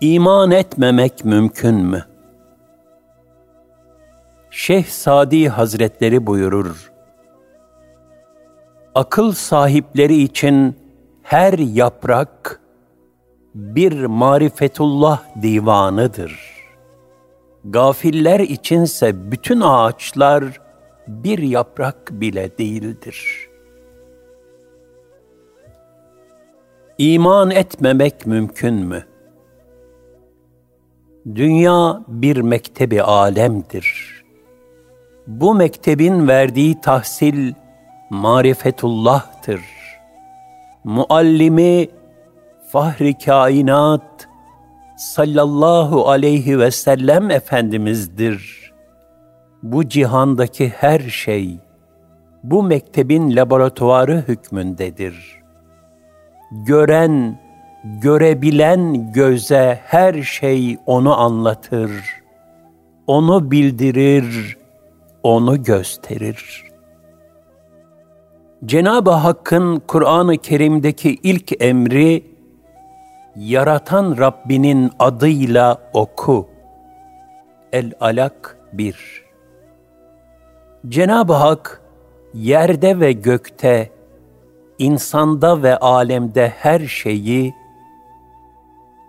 İman etmemek mümkün mü? Şeyh Sadi Hazretleri buyurur. Akıl sahipleri için her yaprak bir marifetullah divanıdır. Gafiller içinse bütün ağaçlar bir yaprak bile değildir. İman etmemek mümkün mü? Dünya bir mektebi alemdir. Bu mektebin verdiği tahsil marifetullah'tır. Muallimi fahri kainat sallallahu aleyhi ve sellem Efendimiz'dir. Bu cihandaki her şey bu mektebin laboratuvarı hükmündedir. Gören, görebilen göze her şey onu anlatır, onu bildirir, onu gösterir. Cenab-ı Hakk'ın Kur'an-ı Kerim'deki ilk emri, yaratan Rabbinin adıyla oku. El-Alak 1 Cenab-ı Hak, yerde ve gökte, insanda ve alemde her şeyi,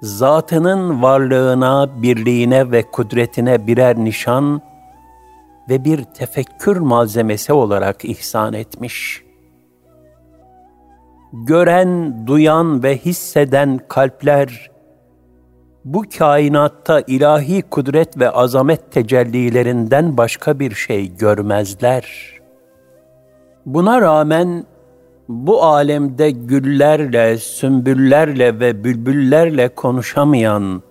zatının varlığına, birliğine ve kudretine birer nişan ve bir tefekkür malzemesi olarak ihsan etmiş. Gören, duyan ve hisseden kalpler, bu kainatta ilahi kudret ve azamet tecellilerinden başka bir şey görmezler. Buna rağmen bu alemde güllerle, sümbüllerle ve bülbüllerle konuşamayan,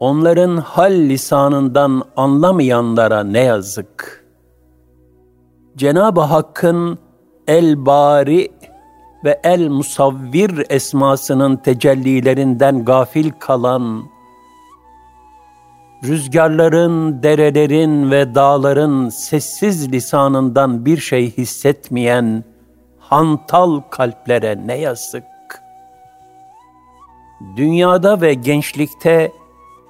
onların hal lisanından anlamayanlara ne yazık. Cenab-ı Hakk'ın El-Bari ve El-Musavvir esmasının tecellilerinden gafil kalan, rüzgarların, derelerin ve dağların sessiz lisanından bir şey hissetmeyen, hantal kalplere ne yazık. Dünyada ve gençlikte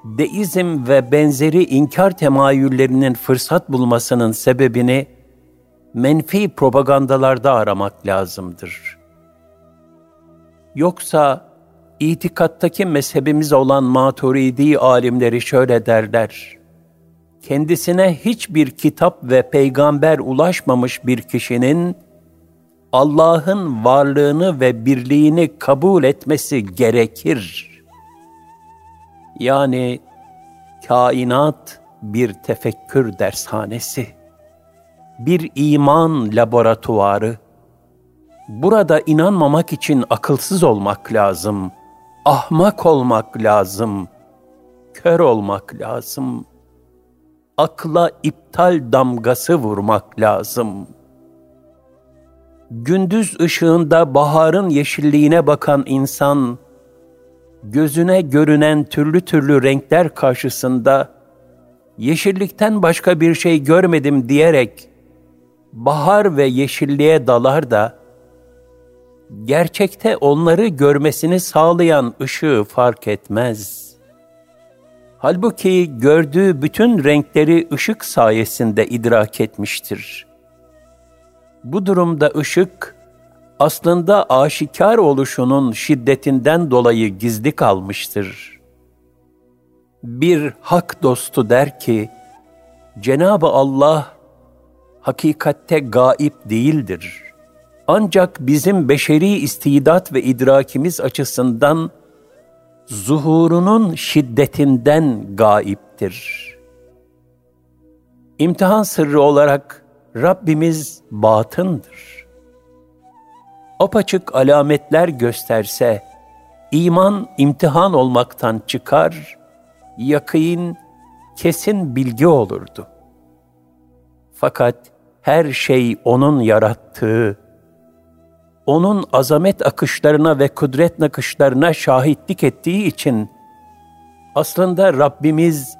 deizm ve benzeri inkar temayüllerinin fırsat bulmasının sebebini menfi propagandalarda aramak lazımdır. Yoksa itikattaki mezhebimiz olan maturidi alimleri şöyle derler. Kendisine hiçbir kitap ve peygamber ulaşmamış bir kişinin Allah'ın varlığını ve birliğini kabul etmesi gerekir. Yani kainat bir tefekkür dershanesi, bir iman laboratuvarı. Burada inanmamak için akılsız olmak lazım, ahmak olmak lazım, kör olmak lazım, akla iptal damgası vurmak lazım.'' Gündüz ışığında baharın yeşilliğine bakan insan, gözüne görünen türlü türlü renkler karşısında, yeşillikten başka bir şey görmedim diyerek, bahar ve yeşilliğe dalar da, gerçekte onları görmesini sağlayan ışığı fark etmez. Halbuki gördüğü bütün renkleri ışık sayesinde idrak etmiştir.'' Bu durumda ışık aslında aşikar oluşunun şiddetinden dolayı gizli kalmıştır. Bir hak dostu der ki, Cenab-ı Allah hakikatte gaip değildir. Ancak bizim beşeri istidat ve idrakimiz açısından zuhurunun şiddetinden gaiptir. İmtihan sırrı olarak Rabbimiz batındır. Apaçık alametler gösterse, iman imtihan olmaktan çıkar, yakîn kesin bilgi olurdu. Fakat her şey O'nun yarattığı, O'nun azamet akışlarına ve kudret nakışlarına şahitlik ettiği için, aslında Rabbimiz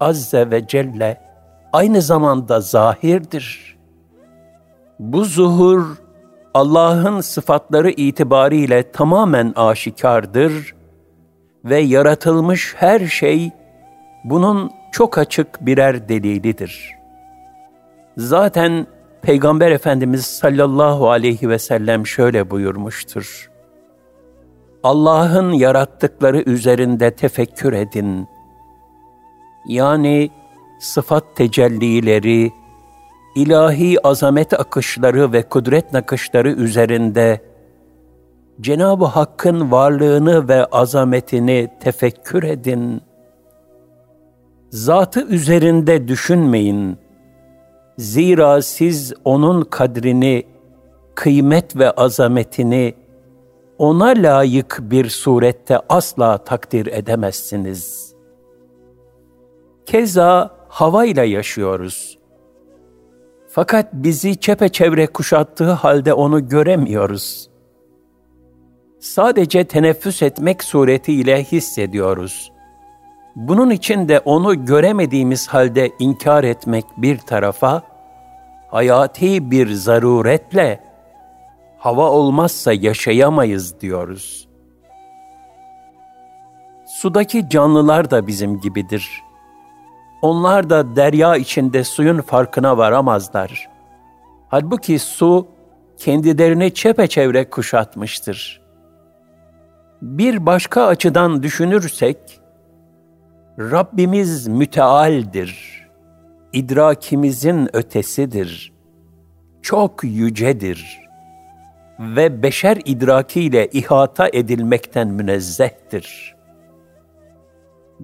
Azze ve Celle, aynı zamanda zahirdir. Bu zuhur Allah'ın sıfatları itibariyle tamamen aşikardır ve yaratılmış her şey bunun çok açık birer delilidir. Zaten Peygamber Efendimiz sallallahu aleyhi ve sellem şöyle buyurmuştur. Allah'ın yarattıkları üzerinde tefekkür edin. Yani sıfat tecellileri, ilahi azamet akışları ve kudret nakışları üzerinde Cenab-ı Hakk'ın varlığını ve azametini tefekkür edin. Zatı üzerinde düşünmeyin. Zira siz onun kadrini, kıymet ve azametini ona layık bir surette asla takdir edemezsiniz. Keza havayla yaşıyoruz. Fakat bizi çepeçevre kuşattığı halde onu göremiyoruz. Sadece teneffüs etmek suretiyle hissediyoruz. Bunun için de onu göremediğimiz halde inkar etmek bir tarafa, hayati bir zaruretle hava olmazsa yaşayamayız diyoruz. Sudaki canlılar da bizim gibidir. Onlar da derya içinde suyun farkına varamazlar. Halbuki su kendilerini çepeçevre kuşatmıştır. Bir başka açıdan düşünürsek, Rabbimiz mütealdir, idrakimizin ötesidir, çok yücedir ve beşer idrakiyle ihata edilmekten münezzehtir.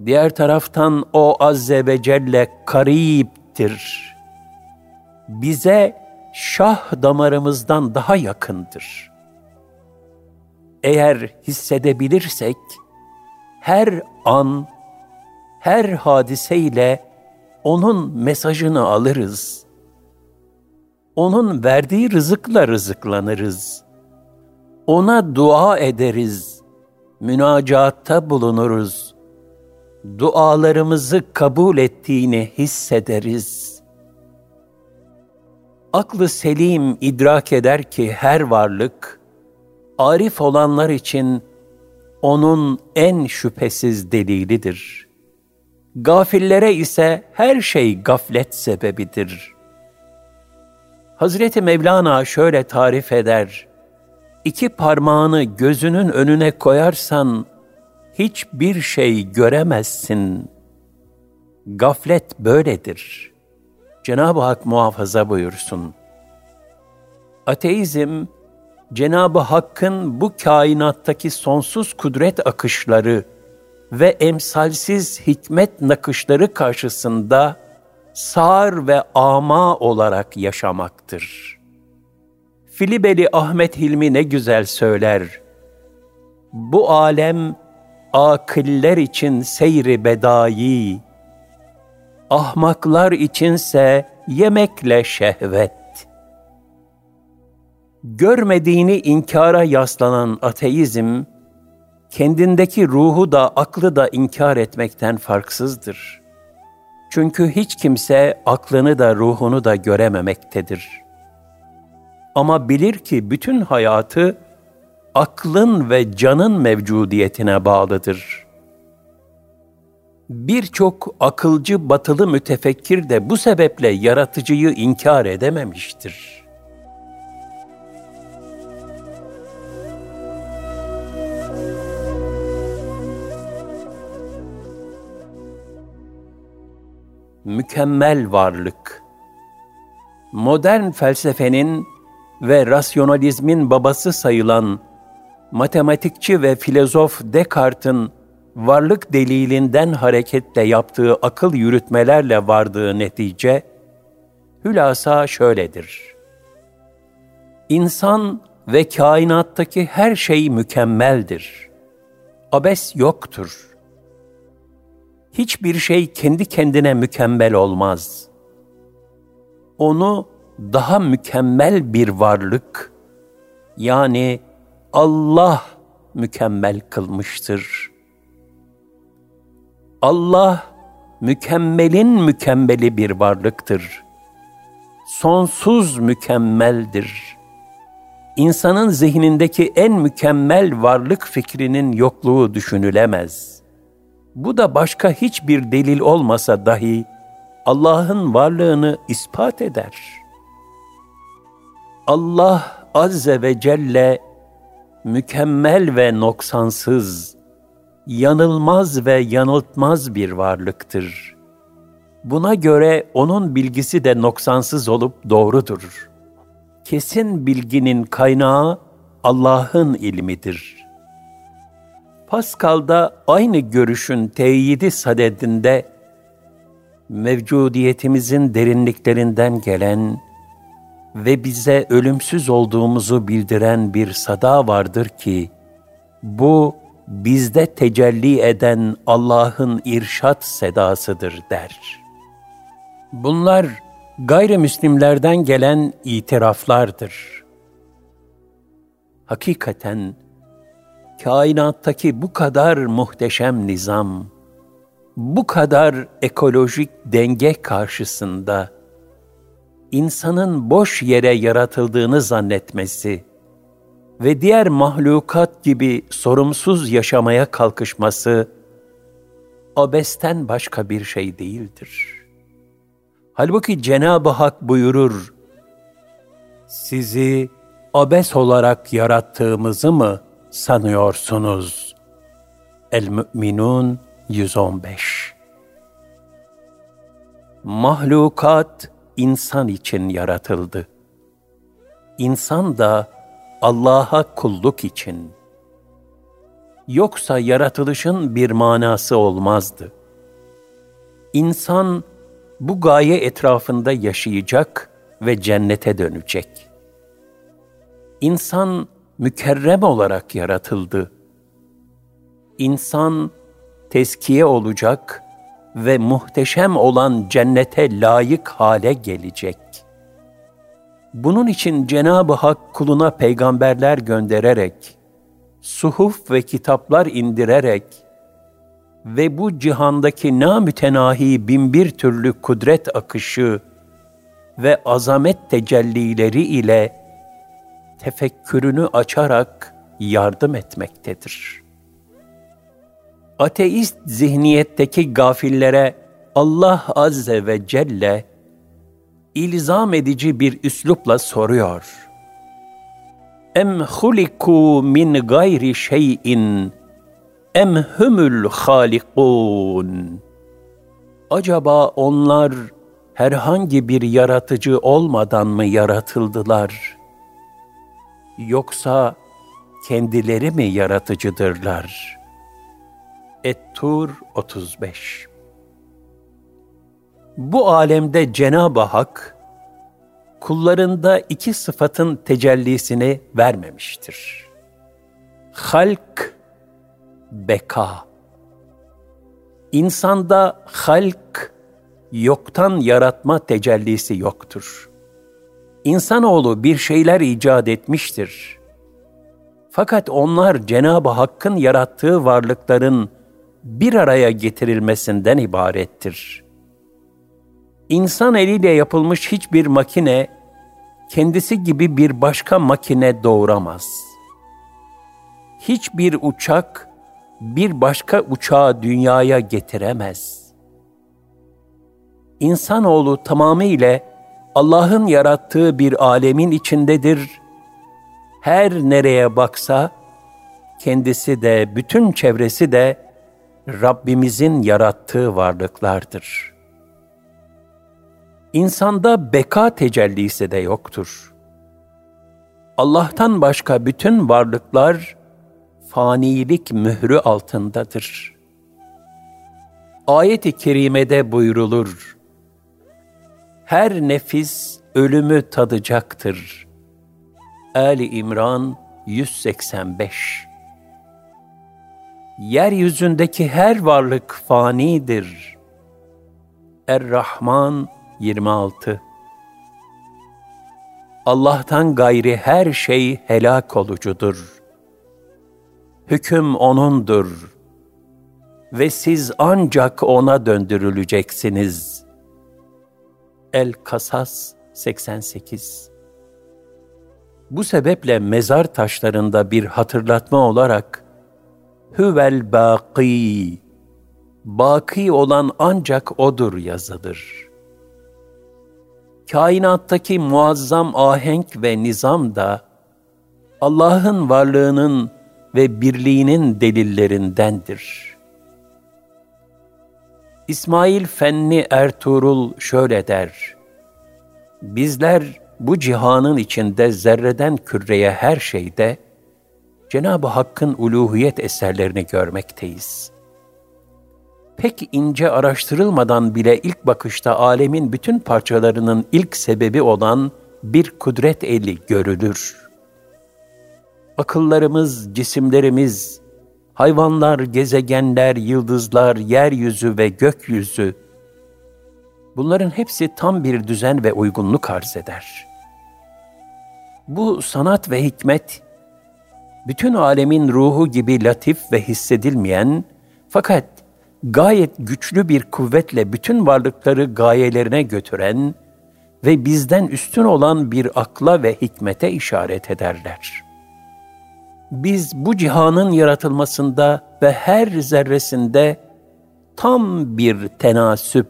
Diğer taraftan o Azze ve Celle kariptir. Bize şah damarımızdan daha yakındır. Eğer hissedebilirsek, her an, her hadiseyle onun mesajını alırız. Onun verdiği rızıkla rızıklanırız.'' Ona dua ederiz, münacatta bulunuruz. Dualarımızı kabul ettiğini hissederiz. Aklı selim idrak eder ki her varlık, arif olanlar için onun en şüphesiz delilidir. Gafillere ise her şey gaflet sebebidir. Hazreti Mevlana şöyle tarif eder iki parmağını gözünün önüne koyarsan hiçbir şey göremezsin. Gaflet böyledir. Cenab-ı Hak muhafaza buyursun. Ateizm, Cenab-ı Hakk'ın bu kainattaki sonsuz kudret akışları ve emsalsiz hikmet nakışları karşısında sağır ve ama olarak yaşamaktır.'' Filibeli Ahmet Hilmi ne güzel söyler. Bu alem akiller için seyri bedai, ahmaklar içinse yemekle şehvet. Görmediğini inkara yaslanan ateizm, kendindeki ruhu da aklı da inkar etmekten farksızdır. Çünkü hiç kimse aklını da ruhunu da görememektedir.'' Ama bilir ki bütün hayatı aklın ve canın mevcudiyetine bağlıdır. Birçok akılcı batılı mütefekkir de bu sebeple yaratıcıyı inkar edememiştir. Mükemmel varlık Modern felsefenin ve rasyonalizmin babası sayılan matematikçi ve filozof Descartes'in varlık delilinden hareketle yaptığı akıl yürütmelerle vardığı netice, hülasa şöyledir. İnsan ve kainattaki her şey mükemmeldir. Abes yoktur. Hiçbir şey kendi kendine mükemmel olmaz. Onu daha mükemmel bir varlık, yani Allah mükemmel kılmıştır. Allah mükemmelin mükemmeli bir varlıktır. Sonsuz mükemmeldir. insanın zihnindeki en mükemmel varlık fikrinin yokluğu düşünülemez. Bu da başka hiçbir delil olmasa dahi Allah'ın varlığını ispat eder. Allah azze ve celle mükemmel ve noksansız, yanılmaz ve yanıltmaz bir varlıktır. Buna göre onun bilgisi de noksansız olup doğrudur. Kesin bilginin kaynağı Allah'ın ilmidir. Pascal'da aynı görüşün teyidi sadedinde mevcudiyetimizin derinliklerinden gelen ve bize ölümsüz olduğumuzu bildiren bir sada vardır ki, bu bizde tecelli eden Allah'ın irşat sedasıdır der. Bunlar gayrimüslimlerden gelen itiraflardır. Hakikaten kainattaki bu kadar muhteşem nizam, bu kadar ekolojik denge karşısında insanın boş yere yaratıldığını zannetmesi ve diğer mahlukat gibi sorumsuz yaşamaya kalkışması abesten başka bir şey değildir. Halbuki Cenab-ı Hak buyurur, sizi abes olarak yarattığımızı mı sanıyorsunuz? El-Mü'minun 115 Mahlukat insan için yaratıldı. İnsan da Allah'a kulluk için. Yoksa yaratılışın bir manası olmazdı. İnsan bu gaye etrafında yaşayacak ve cennete dönecek. İnsan mükerrem olarak yaratıldı. İnsan teskiye olacak ve muhteşem olan cennete layık hale gelecek. Bunun için Cenab-ı Hak kuluna peygamberler göndererek, suhuf ve kitaplar indirerek ve bu cihandaki namütenahi binbir türlü kudret akışı ve azamet tecellileri ile tefekkürünü açarak yardım etmektedir.'' Ateist zihniyetteki gafillere Allah Azze ve Celle ilzam edici bir üslupla soruyor. Em huliku min gayri şeyin em humul halikun. Acaba onlar herhangi bir yaratıcı olmadan mı yaratıldılar? Yoksa kendileri mi yaratıcıdırlar?'' Et-Tur 35 Bu alemde Cenab-ı Hak, kullarında iki sıfatın tecellisini vermemiştir. Halk, beka. İnsanda halk, yoktan yaratma tecellisi yoktur. İnsanoğlu bir şeyler icat etmiştir. Fakat onlar Cenab-ı Hakk'ın yarattığı varlıkların bir araya getirilmesinden ibarettir. İnsan eliyle yapılmış hiçbir makine kendisi gibi bir başka makine doğuramaz. Hiçbir uçak bir başka uçağı dünyaya getiremez. İnsanoğlu tamamıyla Allah'ın yarattığı bir alemin içindedir. Her nereye baksa kendisi de bütün çevresi de Rabbimizin yarattığı varlıklardır. İnsanda beka tecellisi de yoktur. Allah'tan başka bütün varlıklar fanilik mührü altındadır. Ayet-i kerimede buyrulur. Her nefis ölümü tadacaktır. Ali İmran 185 yeryüzündeki her varlık fanidir. Er-Rahman 26 Allah'tan gayri her şey helak olucudur. Hüküm O'nundur ve siz ancak O'na döndürüleceksiniz. El-Kasas 88 Bu sebeple mezar taşlarında bir hatırlatma olarak Hüvel baki Baki olan ancak O'dur yazılır. Kainattaki muazzam ahenk ve nizam da Allah'ın varlığının ve birliğinin delillerindendir. İsmail Fenni Ertuğrul şöyle der, Bizler bu cihanın içinde zerreden küreye her şeyde Cenab-ı Hakk'ın uluhiyet eserlerini görmekteyiz. Pek ince araştırılmadan bile ilk bakışta alemin bütün parçalarının ilk sebebi olan bir kudret eli görülür. Akıllarımız, cisimlerimiz, hayvanlar, gezegenler, yıldızlar, yeryüzü ve gökyüzü, bunların hepsi tam bir düzen ve uygunluk arz eder. Bu sanat ve hikmet, bütün alemin ruhu gibi latif ve hissedilmeyen, fakat gayet güçlü bir kuvvetle bütün varlıkları gayelerine götüren ve bizden üstün olan bir akla ve hikmete işaret ederler. Biz bu cihanın yaratılmasında ve her zerresinde tam bir tenasüp,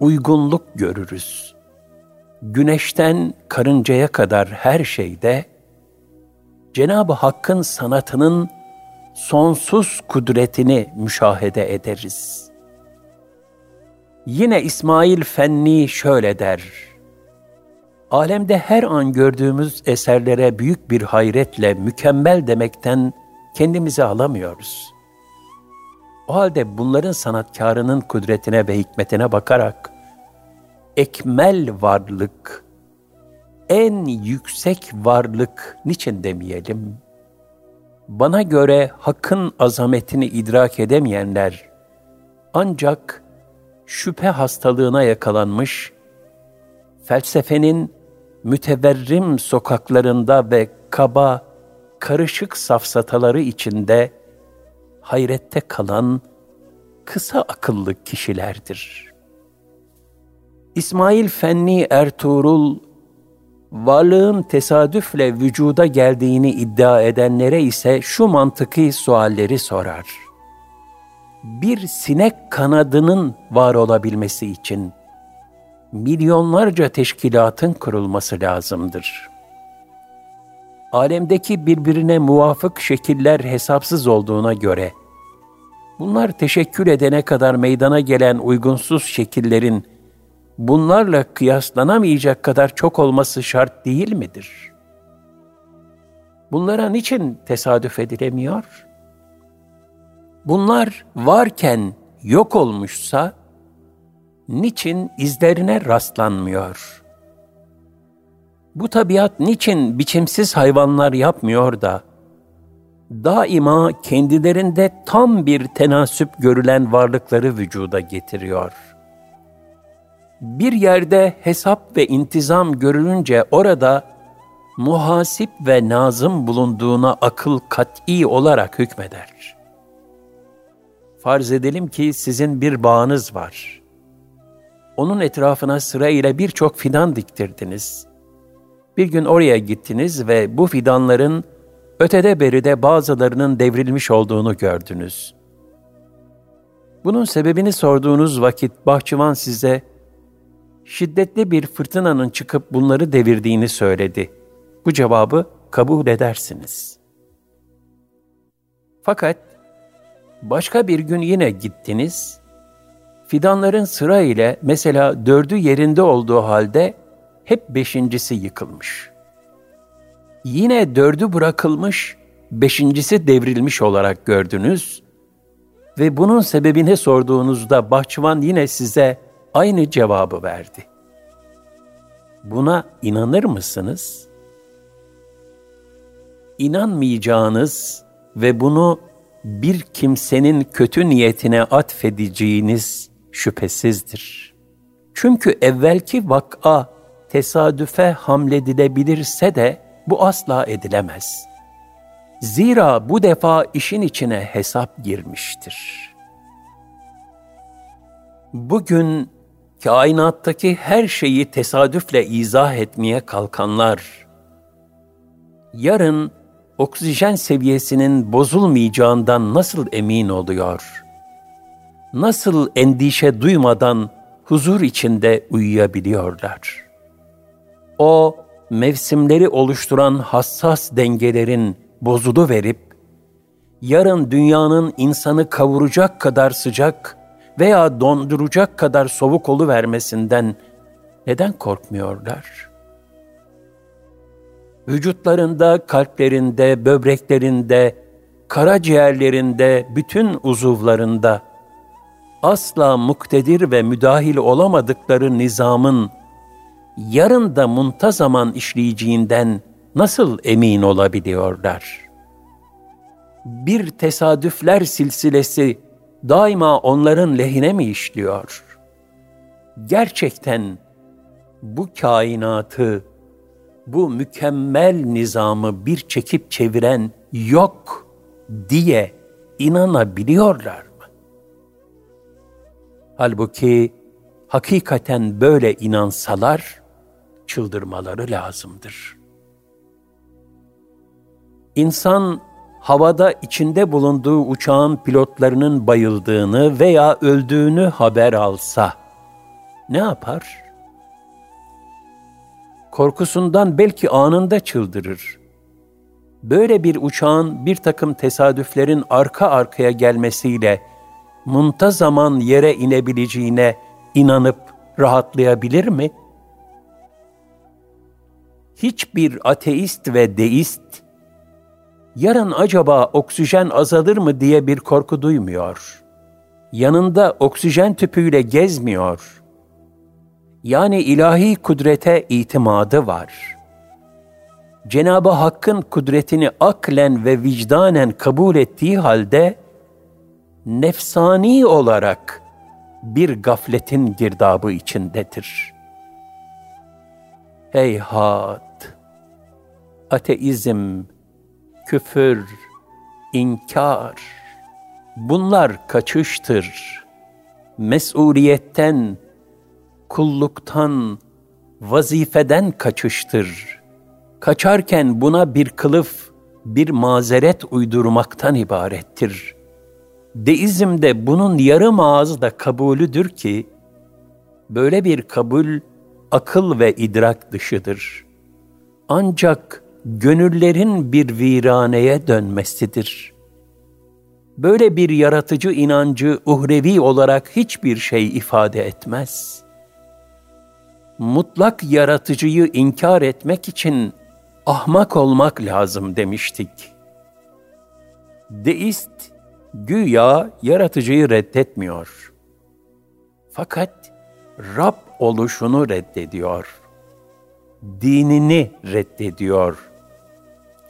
uygunluk görürüz. Güneşten karıncaya kadar her şeyde Cenab-ı Hakk'ın sanatının sonsuz kudretini müşahede ederiz. Yine İsmail Fenni şöyle der. Alemde her an gördüğümüz eserlere büyük bir hayretle mükemmel demekten kendimizi alamıyoruz. O halde bunların sanatkarının kudretine ve hikmetine bakarak ekmel varlık, en yüksek varlık niçin demeyelim? Bana göre hakkın azametini idrak edemeyenler ancak şüphe hastalığına yakalanmış, felsefenin müteverrim sokaklarında ve kaba, karışık safsataları içinde hayrette kalan kısa akıllı kişilerdir. İsmail Fenni Ertuğrul varlığın tesadüfle vücuda geldiğini iddia edenlere ise şu mantıki sualleri sorar. Bir sinek kanadının var olabilmesi için milyonlarca teşkilatın kurulması lazımdır. Alemdeki birbirine muvafık şekiller hesapsız olduğuna göre, bunlar teşekkül edene kadar meydana gelen uygunsuz şekillerin bunlarla kıyaslanamayacak kadar çok olması şart değil midir? Bunlara niçin tesadüf edilemiyor? Bunlar varken yok olmuşsa, niçin izlerine rastlanmıyor? Bu tabiat niçin biçimsiz hayvanlar yapmıyor da, daima kendilerinde tam bir tenasüp görülen varlıkları vücuda getiriyor?'' Bir yerde hesap ve intizam görülünce orada muhasip ve nazım bulunduğuna akıl kat'i olarak hükmeder. Farz edelim ki sizin bir bağınız var. Onun etrafına sırayla birçok fidan diktirdiniz. Bir gün oraya gittiniz ve bu fidanların ötede beride bazılarının devrilmiş olduğunu gördünüz. Bunun sebebini sorduğunuz vakit bahçıvan size şiddetli bir fırtınanın çıkıp bunları devirdiğini söyledi. Bu cevabı kabul edersiniz. Fakat başka bir gün yine gittiniz, fidanların sıra ile mesela dördü yerinde olduğu halde hep beşincisi yıkılmış. Yine dördü bırakılmış, beşincisi devrilmiş olarak gördünüz ve bunun sebebini sorduğunuzda bahçıvan yine size aynı cevabı verdi. Buna inanır mısınız? İnanmayacağınız ve bunu bir kimsenin kötü niyetine atfedeceğiniz şüphesizdir. Çünkü evvelki vak'a tesadüfe hamledilebilirse de bu asla edilemez. Zira bu defa işin içine hesap girmiştir. Bugün kainattaki her şeyi tesadüfle izah etmeye kalkanlar, yarın oksijen seviyesinin bozulmayacağından nasıl emin oluyor? Nasıl endişe duymadan huzur içinde uyuyabiliyorlar? O mevsimleri oluşturan hassas dengelerin bozulu verip yarın dünyanın insanı kavuracak kadar sıcak veya donduracak kadar soğuk olu vermesinden neden korkmuyorlar? Vücutlarında, kalplerinde, böbreklerinde, karaciğerlerinde, bütün uzuvlarında asla muktedir ve müdahil olamadıkları nizamın yarın da muntazaman işleyeceğinden nasıl emin olabiliyorlar? Bir tesadüfler silsilesi daima onların lehine mi işliyor? Gerçekten bu kainatı, bu mükemmel nizamı bir çekip çeviren yok diye inanabiliyorlar mı? Halbuki hakikaten böyle inansalar çıldırmaları lazımdır. İnsan havada içinde bulunduğu uçağın pilotlarının bayıldığını veya öldüğünü haber alsa ne yapar? Korkusundan belki anında çıldırır. Böyle bir uçağın bir takım tesadüflerin arka arkaya gelmesiyle muntazaman yere inebileceğine inanıp rahatlayabilir mi? Hiçbir ateist ve deist yarın acaba oksijen azalır mı diye bir korku duymuyor. Yanında oksijen tüpüyle gezmiyor. Yani ilahi kudrete itimadı var. Cenab-ı Hakk'ın kudretini aklen ve vicdanen kabul ettiği halde nefsani olarak bir gafletin girdabı içindedir. Heyhat! Ateizm, küfür, inkar, bunlar kaçıştır. Mesuliyetten, kulluktan, vazifeden kaçıştır. Kaçarken buna bir kılıf, bir mazeret uydurmaktan ibarettir. Deizmde bunun yarım ağızda kabulüdür ki, böyle bir kabul akıl ve idrak dışıdır. Ancak gönüllerin bir viraneye dönmesidir. Böyle bir yaratıcı inancı uhrevi olarak hiçbir şey ifade etmez. Mutlak yaratıcıyı inkar etmek için ahmak olmak lazım demiştik. Deist güya yaratıcıyı reddetmiyor. Fakat Rab oluşunu reddediyor. Dinini reddediyor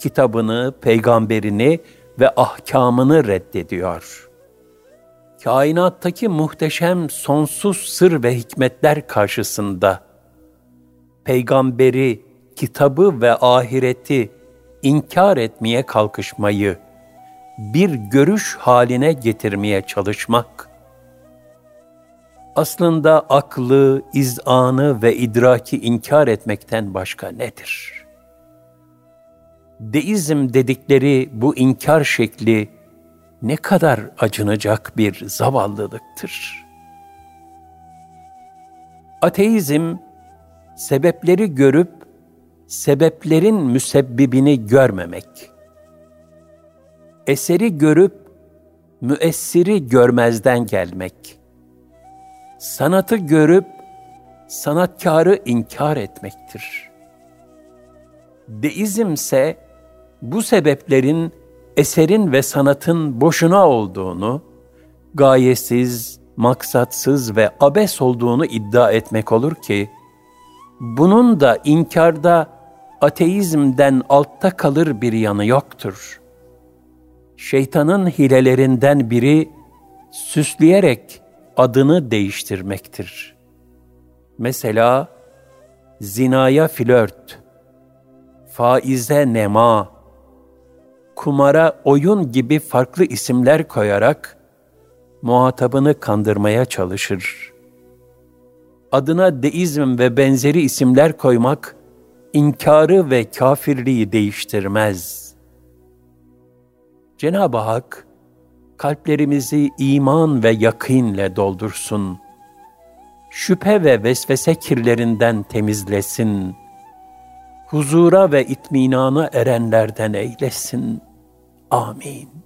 kitabını, peygamberini ve ahkamını reddediyor. Kainattaki muhteşem sonsuz sır ve hikmetler karşısında peygamberi, kitabı ve ahireti inkar etmeye kalkışmayı bir görüş haline getirmeye çalışmak aslında aklı, izanı ve idraki inkar etmekten başka nedir?'' Deizm dedikleri bu inkar şekli ne kadar acınacak bir zavallılıktır. Ateizm, sebepleri görüp sebeplerin müsebbibini görmemek. Eseri görüp müessiri görmezden gelmek. Sanatı görüp sanatkarı inkar etmektir. Deizm ise bu sebeplerin eserin ve sanatın boşuna olduğunu, gayesiz, maksatsız ve abes olduğunu iddia etmek olur ki, bunun da inkarda ateizmden altta kalır bir yanı yoktur. Şeytanın hilelerinden biri süsleyerek adını değiştirmektir. Mesela zinaya flört, faize nema, kumara oyun gibi farklı isimler koyarak muhatabını kandırmaya çalışır. Adına deizm ve benzeri isimler koymak inkarı ve kafirliği değiştirmez. Cenab-ı Hak, kalplerimizi iman ve yakinle doldursun. Şüphe ve vesvese kirlerinden temizlesin. Huzura ve itminana erenlerden eylesin. Amin.